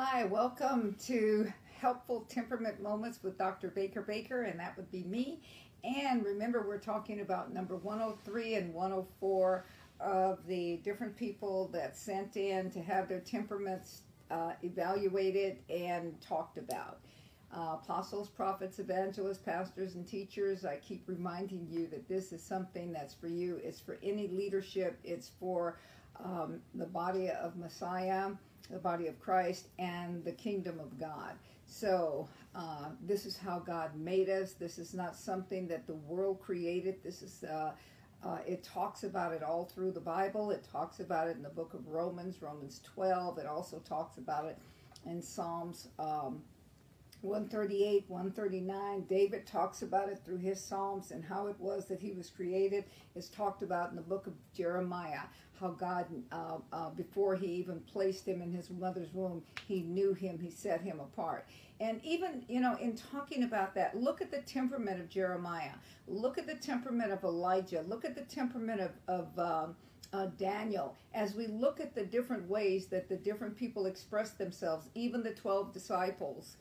Hi, welcome to Helpful Temperament Moments with Dr. Baker Baker, and that would be me. And remember, we're talking about number 103 and 104 of the different people that sent in to have their temperaments uh, evaluated and talked about. Uh, apostles, prophets, evangelists, pastors, and teachers, I keep reminding you that this is something that's for you. It's for any leadership, it's for um, the body of Messiah the body of Christ, and the kingdom of God. So, uh, this is how God made us. This is not something that the world created. This is, uh, uh, it talks about it all through the Bible. It talks about it in the book of Romans, Romans 12. It also talks about it in Psalms um, 138, 139. David talks about it through his Psalms and how it was that he was created. It's talked about in the book of Jeremiah, how God, uh, uh, before he even placed him in his mother's womb, he knew him, he set him apart. And even, you know, in talking about that, look at the temperament of Jeremiah. Look at the temperament of Elijah. Look at the temperament of, of um, uh, Daniel, as we look at the different ways that the different people express themselves, even the 12 disciples,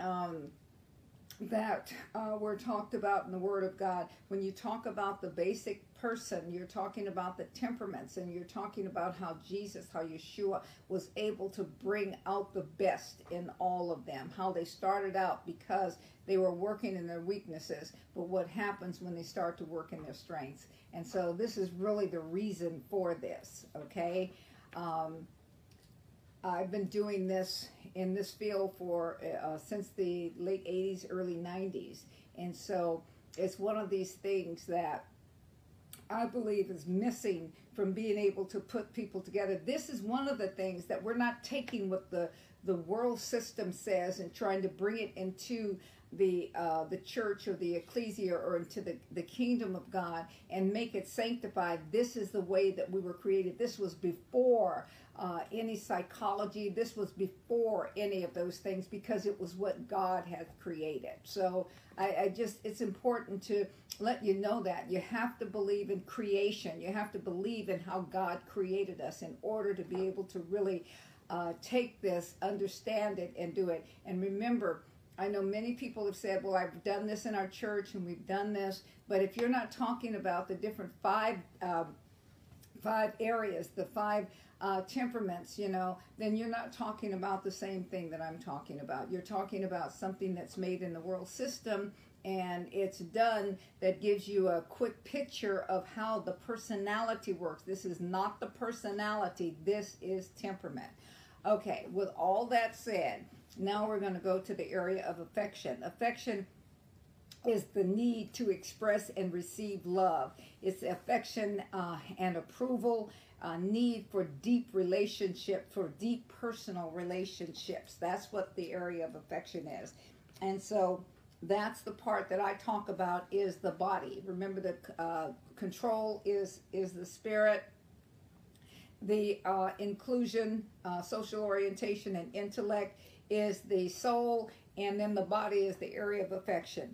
um, that uh, were talked about in the Word of God. When you talk about the basic person, you're talking about the temperaments, and you're talking about how Jesus, how Yeshua was able to bring out the best in all of them. How they started out because they were working in their weaknesses, but what happens when they start to work in their strengths. And so this is really the reason for this, okay? Um, I've been doing this in this field for uh, since the late 80s, early 90s. And so it's one of these things that I believe is missing from being able to put people together. This is one of the things that we're not taking what the the world system says and trying to bring it into the uh, the church or the ecclesia or into the, the kingdom of God and make it sanctified. This is the way that we were created. This was before uh, any psychology. This was before any of those things because it was what God had created. So I, I just it's important to let you know that you have to believe in creation. You have to believe in how God created us in order to be able to really uh, take this, understand it, and do it. And remember I know many people have said, well, I've done this in our church and we've done this, but if you're not talking about the different five, um, five areas, the five uh, temperaments, you know, then you're not talking about the same thing that I'm talking about. You're talking about something that's made in the world system and it's done that gives you a quick picture of how the personality works. This is not the personality, this is temperament. Okay, with all that said, now we're going to go to the area of affection. Affection is the need to express and receive love. It's affection uh, and approval, uh, need for deep relationship, for deep personal relationships. That's what the area of affection is. And so that's the part that I talk about is the body. Remember the uh, control is is the spirit. The uh, inclusion, uh, social orientation, and intellect is the soul, and then the body is the area of affection.